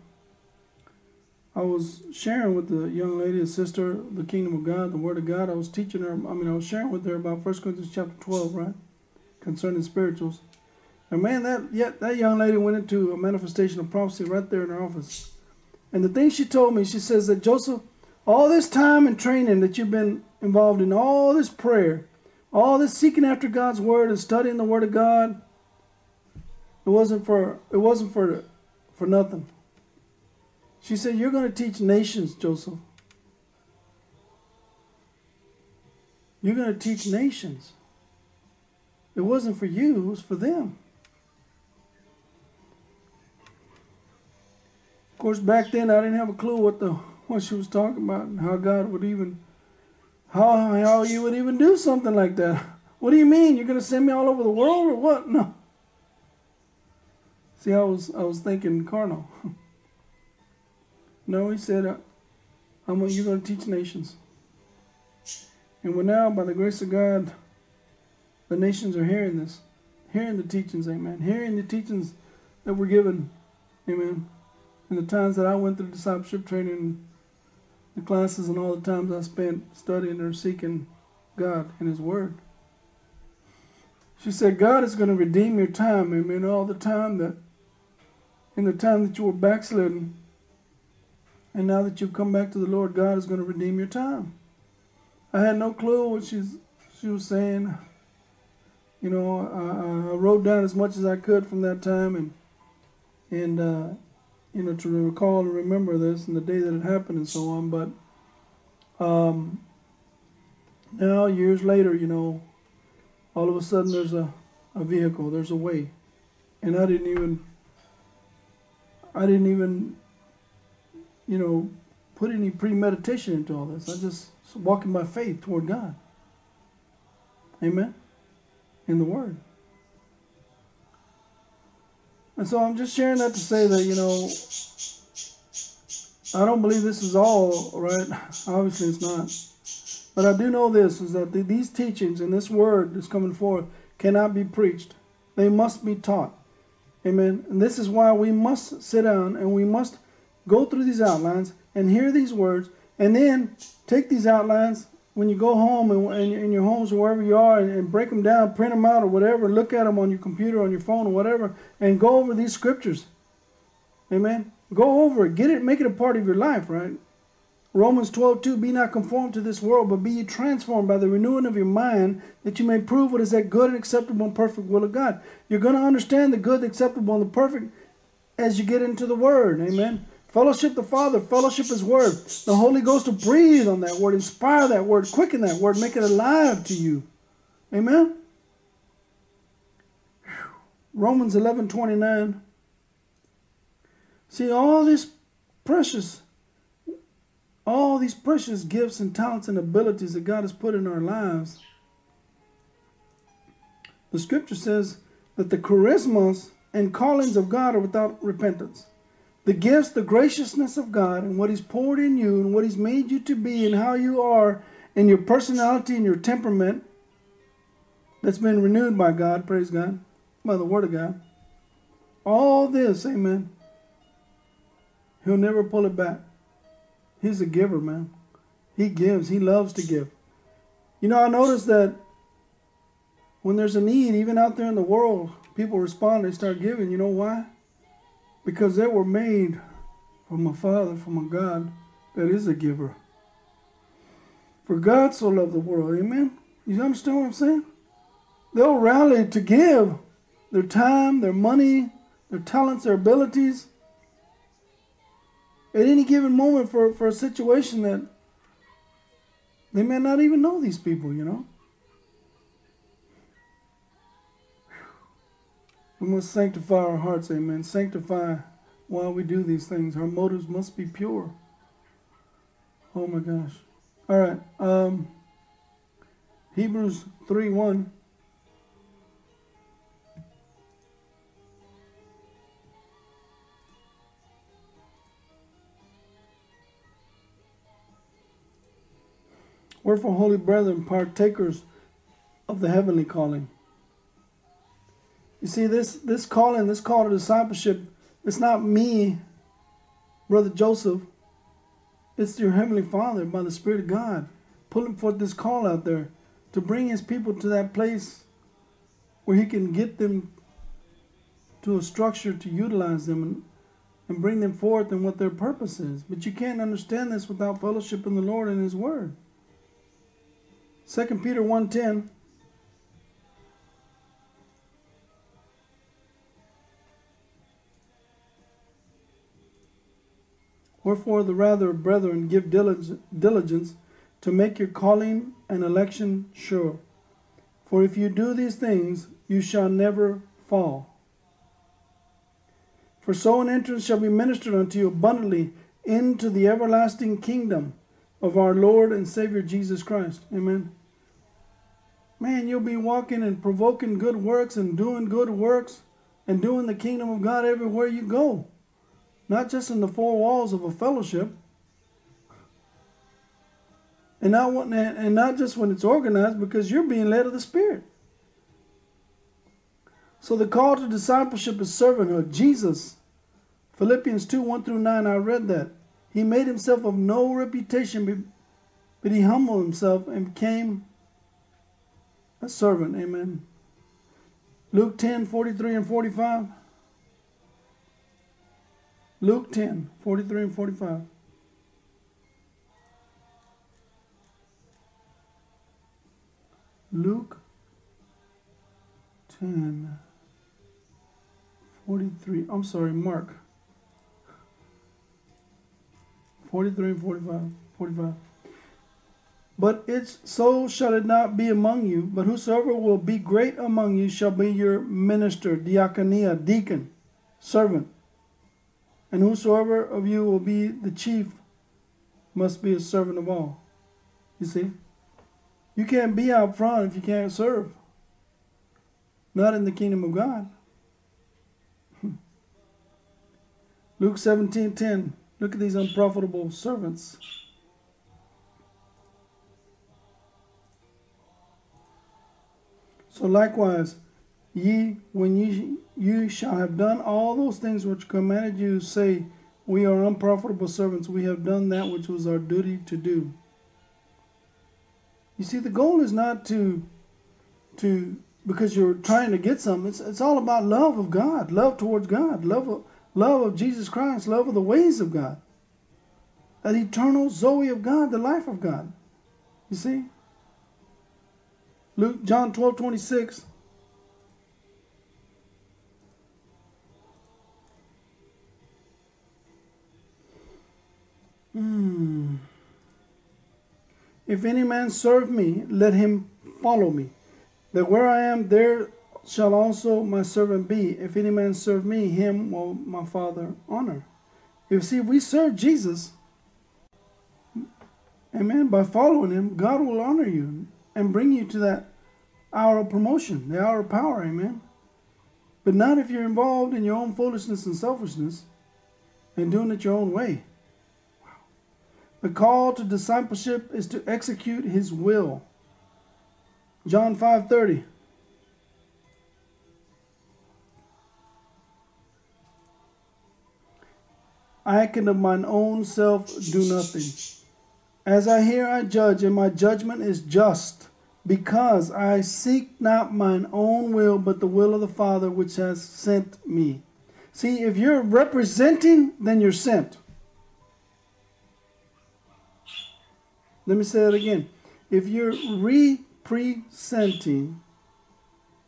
Speaker 1: I was sharing with the young lady, a sister, the kingdom of God, the word of God. I was teaching her. I mean, I was sharing with her about 1 Corinthians chapter 12, right, concerning spirituals. And man, that yet that young lady went into a manifestation of prophecy right there in her office. And the thing she told me, she says that Joseph, all this time and training that you've been involved in, all this prayer, all this seeking after God's word and studying the word of God, it wasn't for it wasn't for for nothing. She said, You're going to teach nations, Joseph. You're going to teach nations. It wasn't for you, it was for them. Of course, back then I didn't have a clue what the what she was talking about and how God would even how how you would even do something like that. What do you mean? You're gonna send me all over the world or what? No. See, I was I was thinking carnal. no, he said, uh, "I'm you're gonna teach nations." And we're now, by the grace of God, the nations are hearing this, hearing the teachings, amen, hearing the teachings that were given, amen. In the times that I went through discipleship training, the classes, and all the times I spent studying or seeking God and His Word. She said, God is going to redeem your time, amen, all the time that, in the time that you were backslidden, and now that you've come back to the Lord, God is going to redeem your time. I had no clue what she's she was saying. You know, I, I, wrote down as much as I could from that time, and and uh, you know to recall and remember this and the day that it happened and so on. But um, now years later, you know, all of a sudden there's a, a vehicle, there's a way, and I didn't even I didn't even you know put any premeditation into all this. I just walking by faith toward God. Amen. In the Word. And so I'm just sharing that to say that, you know, I don't believe this is all, right? Obviously it's not. But I do know this, is that these teachings and this word that's coming forth cannot be preached. They must be taught. Amen. And this is why we must sit down and we must go through these outlines and hear these words and then take these outlines when you go home and in your homes or wherever you are and, and, break them down, print them out or whatever, look at them on your computer, on your phone or whatever, and go over these scriptures. Amen. Go over it. Get it. Make it a part of your life, right? Romans 12, 2, Be not conformed to this world, but be ye transformed by the renewing of your mind, that you may prove what is that good and acceptable and perfect will of God. You're going to understand the good, the acceptable, and the perfect as you get into the Word. Amen. Fellowship the Father, fellowship His Word. The Holy Ghost will breathe on that Word, inspire that Word, quicken that Word, make it alive to you. Amen? Romans 11 29. See, all these precious, all these precious gifts and talents and abilities that God has put in our lives. The scripture says that the charismas and callings of God are without repentance the gifts, the graciousness of God, and what He's poured in you, and what He's made you to be, and how you are, and your personality and your temperament that's been renewed by God, praise God, by the Word of God. All this, amen. He'll never pull it back. He's a giver, man. He gives, He loves to give. You know, I noticed that when there's a need, even out there in the world, people respond, they start giving. You know why? Because they were made from a Father, from a God that is a giver. For God so loved the world, amen? You understand what I'm saying? They'll rally to give their time, their money, their talents, their abilities at any given moment for, for a situation that they may not even know these people, you know? We must sanctify our hearts, amen. Sanctify while we do these things. Our motives must be pure. Oh my gosh. All right. Um, Hebrews 3 1. Wherefore, holy brethren, partakers of the heavenly calling you see, this this calling, this call to discipleship, it's not me, Brother Joseph. It's your Heavenly Father by the Spirit of God pulling forth this call out there to bring His people to that place where He can get them to a structure to utilize them and, and bring them forth and what their purpose is. But you can't understand this without fellowship in the Lord and His Word. 2 Peter 1.10 Wherefore, the rather, brethren, give diligence to make your calling and election sure. For if you do these things, you shall never fall. For so an entrance shall be ministered unto you abundantly into the everlasting kingdom of our Lord and Savior Jesus Christ. Amen. Man, you'll be walking and provoking good works and doing good works and doing the kingdom of God everywhere you go. Not just in the four walls of a fellowship. And not, and not just when it's organized, because you're being led of the Spirit. So the call to discipleship is servanthood. Jesus, Philippians 2 1 through 9, I read that. He made himself of no reputation, but he humbled himself and became a servant. Amen. Luke 10 43 and 45. Luke 10 43 and 45. Luke 10 43. I'm sorry, Mark 43 and 45. 45. But it's so shall it not be among you, but whosoever will be great among you shall be your minister, diakonia, deacon, servant. And whosoever of you will be the chief must be a servant of all. You see? You can't be out front if you can't serve. Not in the kingdom of God. Luke 17 10. Look at these unprofitable servants. So likewise, ye, when ye, you shall have done all those things which commanded you, say, We are unprofitable servants. We have done that which was our duty to do. You see, the goal is not to, to because you're trying to get something. It's, it's all about love of God, love towards God, love of, love of Jesus Christ, love of the ways of God. That eternal Zoe of God, the life of God. You see? Luke, John 12, 26. If any man serve me, let him follow me. That where I am, there shall also my servant be. If any man serve me, him will my Father honor. You see, if we serve Jesus, amen, by following him, God will honor you and bring you to that hour of promotion, the hour of power, amen. But not if you're involved in your own foolishness and selfishness and doing it your own way. The call to discipleship is to execute his will. John 5:30 I can of mine own self do nothing. As I hear, I judge, and my judgment is just, because I seek not mine own will, but the will of the Father which has sent me. See, if you're representing, then you're sent. Let me say that again. If you're representing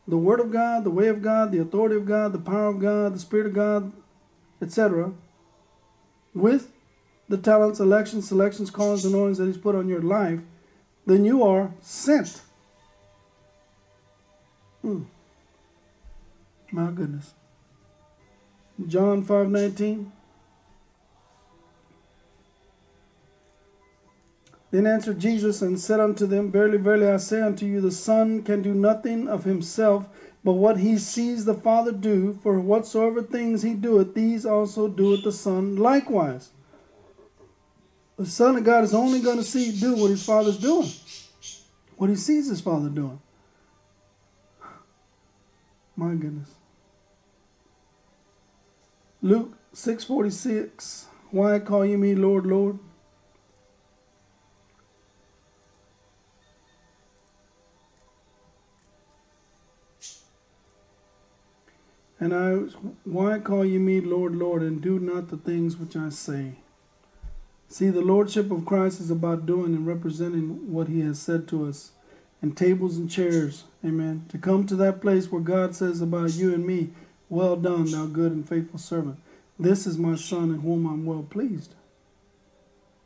Speaker 1: the Word of God, the way of God, the authority of God, the power of God, the Spirit of God, etc., with the talents, elections, selections, callings, and anointings that He's put on your life, then you are sent. Hmm. My goodness. John 5 19. Then answered Jesus and said unto them, Verily, verily, I say unto you, the Son can do nothing of himself, but what he sees the Father do, for whatsoever things he doeth, these also doeth the Son likewise. The Son of God is only going to see do what his Father's doing, what he sees his Father doing. My goodness. Luke 6:46 Why call you me Lord, Lord? And I why call you me Lord, Lord, and do not the things which I say? See, the Lordship of Christ is about doing and representing what He has said to us. And tables and chairs, amen. To come to that place where God says about you and me, Well done, thou good and faithful servant. This is my Son in whom I'm well pleased.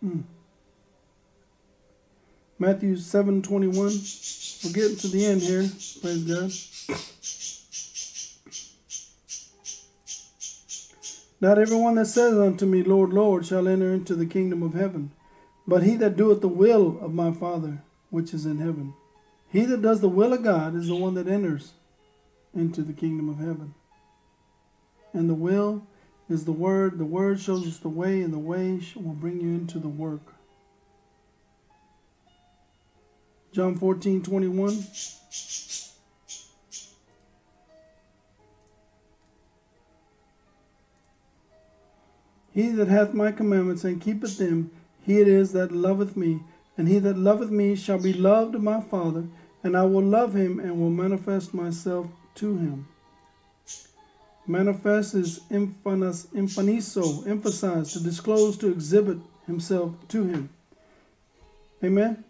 Speaker 1: Mm. Matthew 7 21. We're getting to the end here. Praise God. Not everyone that says unto me, Lord, Lord, shall enter into the kingdom of heaven, but he that doeth the will of my Father which is in heaven. He that does the will of God is the one that enters into the kingdom of heaven. And the will is the word. The word shows us the way, and the way will bring you into the work. John 14, 21. He that hath my commandments and keepeth them, he it is that loveth me. And he that loveth me shall be loved of my Father, and I will love him and will manifest myself to him. Manifest is infanis, emphanizo, emphasize, to disclose, to exhibit himself to him. Amen.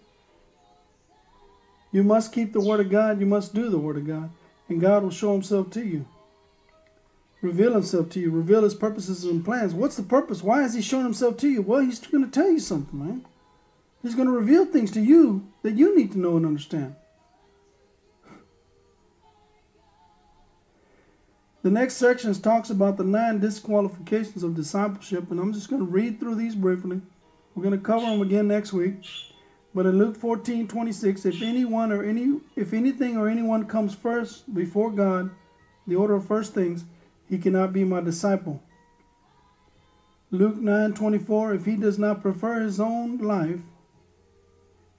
Speaker 1: You must keep the word of God, you must do the word of God, and God will show himself to you. Reveal himself to you, reveal his purposes and plans. What's the purpose? Why is he showing himself to you? Well, he's going to tell you something, man. He's going to reveal things to you that you need to know and understand. The next section talks about the nine disqualifications of discipleship, and I'm just going to read through these briefly. We're going to cover them again next week. But in Luke 14, 26, if anyone or any if anything or anyone comes first before God, the order of first things, he cannot be my disciple. Luke 9, 24, if he does not prefer his own life,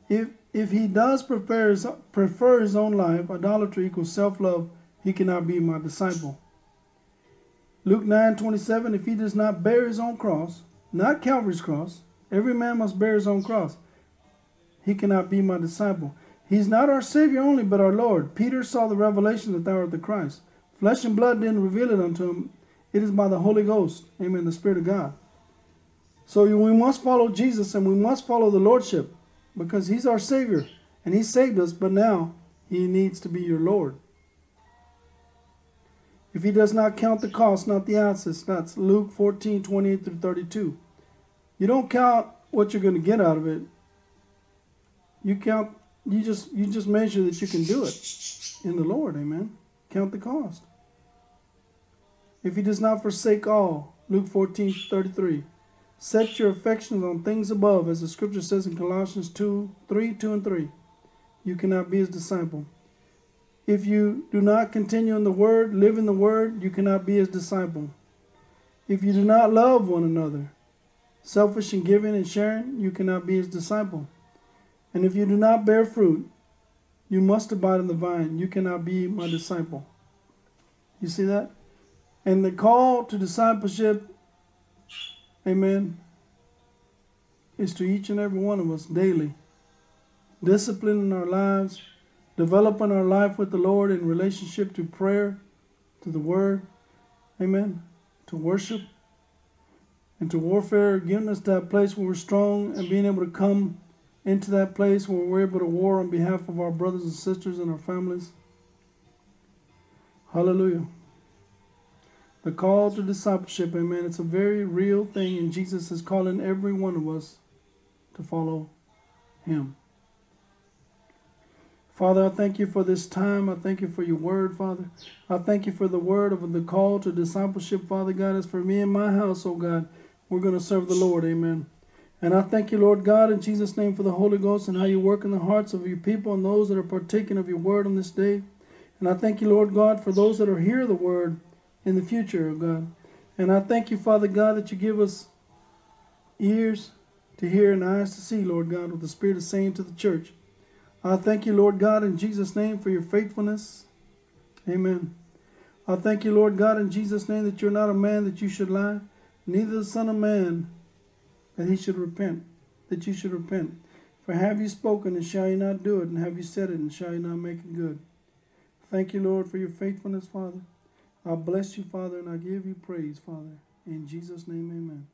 Speaker 1: if if he does prefer his, prefer his own life, idolatry equals self-love, he cannot be my disciple. Luke 9 27, if he does not bear his own cross, not Calvary's cross, every man must bear his own cross. He cannot be my disciple. He's not our Savior only, but our Lord. Peter saw the revelation that thou art the Christ. Flesh and blood didn't reveal it unto him. It is by the Holy Ghost. Amen. The Spirit of God. So we must follow Jesus and we must follow the Lordship because He's our Savior and He saved us, but now He needs to be your Lord. If he does not count the cost, not the ounces, that's Luke 14, 28 through 32. You don't count what you're going to get out of it. You count, you just you just measure that you can do it in the Lord, amen. Count the cost. If he does not forsake all, Luke 14, 33. Set your affections on things above, as the scripture says in Colossians 2, 3, 2 and 3. You cannot be his disciple. If you do not continue in the word, live in the word, you cannot be his disciple. If you do not love one another, selfish in giving and sharing, you cannot be his disciple. And if you do not bear fruit, you must abide in the vine. You cannot be my disciple. You see that? And the call to discipleship, amen, is to each and every one of us daily. Discipline in our lives developing our life with the Lord in relationship to prayer, to the Word, amen, to worship, and to warfare, giving us that place where we're strong and being able to come into that place where we're able to war on behalf of our brothers and sisters and our families. Hallelujah. The call to discipleship, amen, it's a very real thing, and Jesus is calling every one of us to follow Him. Father, I thank you for this time. I thank you for your word, Father. I thank you for the word of the call to discipleship, Father God. As for me and my house, oh God, we're going to serve the Lord. Amen. And I thank you, Lord God, in Jesus' name for the Holy Ghost and how you work in the hearts of your people and those that are partaking of your word on this day. And I thank you, Lord God, for those that are hear the word in the future, oh God. And I thank you, Father God, that you give us ears to hear and eyes to see, Lord God, what the Spirit is saying to the church. I thank you, Lord God, in Jesus' name for your faithfulness. Amen. I thank you, Lord God, in Jesus' name that you're not a man that you should lie, neither the Son of Man that he should repent, that you should repent. For have you spoken, and shall you not do it? And have you said it, and shall you not make it good? Thank you, Lord, for your faithfulness, Father. I bless you, Father, and I give you praise, Father. In Jesus' name, amen.